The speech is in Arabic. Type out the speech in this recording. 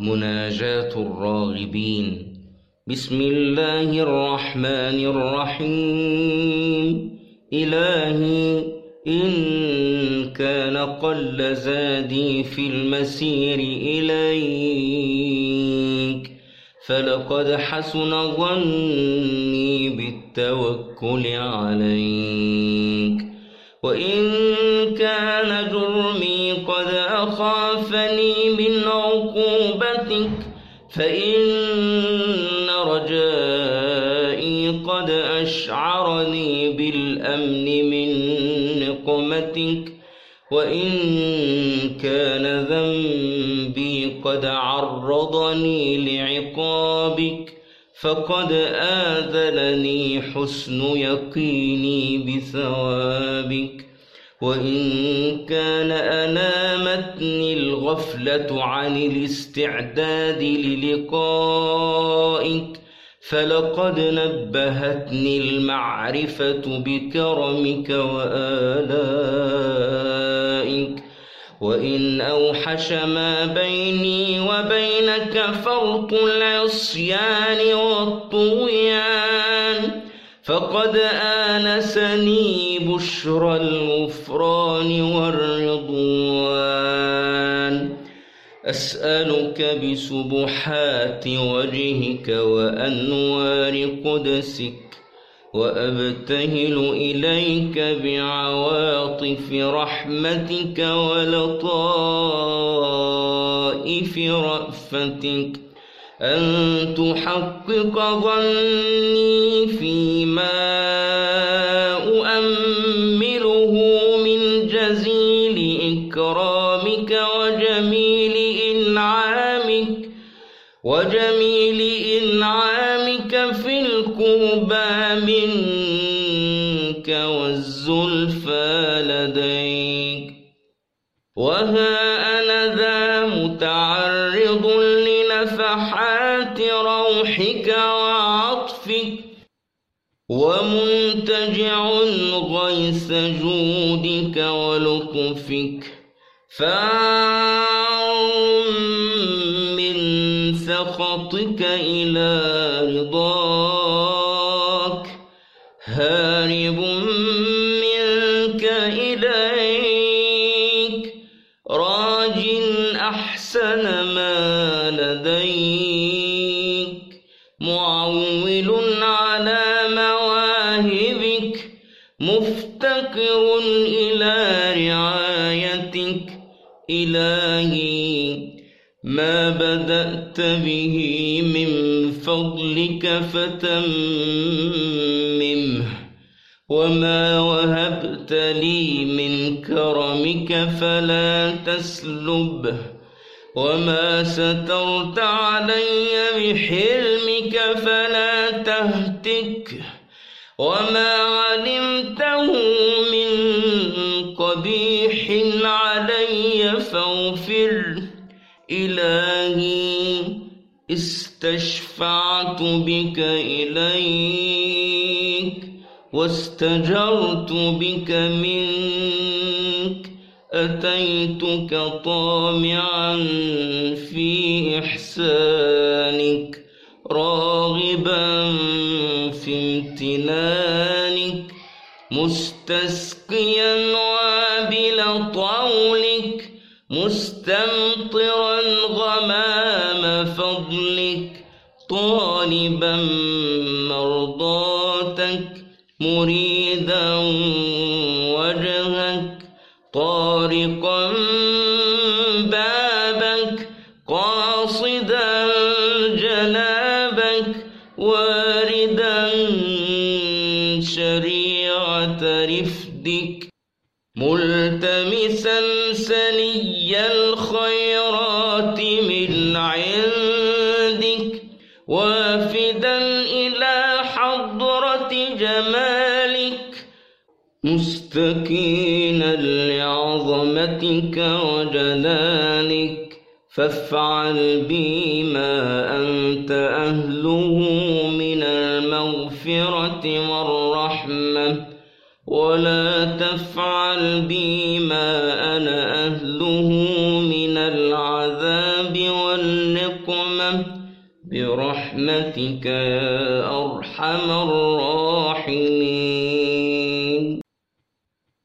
مناجاة الراغبين. بسم الله الرحمن الرحيم. إلهي إن كان قل زادي في المسير إليك. فلقد حسن ظني بالتوكل عليك. وإن كان جرمي قد أخافني من عقوبتك فإن رجائي قد أشعرني بالأمن من نقمتك وإن كان ذنبي قد عرضني لعقابك. فقد آذلني حسن يقيني بثوابك. وإن كان أنامتني الغفلة عن الاستعداد للقائك فلقد نبهتني المعرفة بكرمك وآلائك. وإن أوحش ما بيني وبينك فرط العصيان والطغيان فقد آنسني بشرى الغفران والرضوان أسألك بسبحات وجهك وأنوار قدسك وأبتهل إليك بعواطف رحمتك ولطائف رأفتك أن تحقق ظني فيما أؤمله من جزيل إكرامك وجميل إنعامك وجميل إنعامك القربى منك والزلفى لديك وها أنا ذا متعرض لنفحات روحك وعطفك ومنتجع غيث جودك ولطفك فعم من سخطك إلى رضاك هارب منك إليك. راج أحسن ما لديك. معول على مواهبك. مفتقر إلى رعايتك. إلهي ما بدأت به من فضلك فتممه وما وهبت لي من كرمك فلا تسلبه وما سترت علي بحلمك فلا تهتك وما علمته من قبيح علي فاغفر إلهي استشفعت بك إليك واستجرت بك منك. أتيتك طامعا في إحسانك راغبا في امتنانك مستسقيا وابل طولك. مستمطرا غمام فضلك طالبا مرضاتك مريدا وجهك طارقا بابك قاصدا جنابك واردا شريعة رفدك. ملتمسا سني الخيرات من عندك وافدا إلى حضرة جمالك مستكينا لعظمتك وجلالك. فافعل بي ما أنت أهله من المغفرة والرحمة. ولا تفعل بي ما أنا أهله من العذاب والنقم برحمتك يا أرحم الراحمين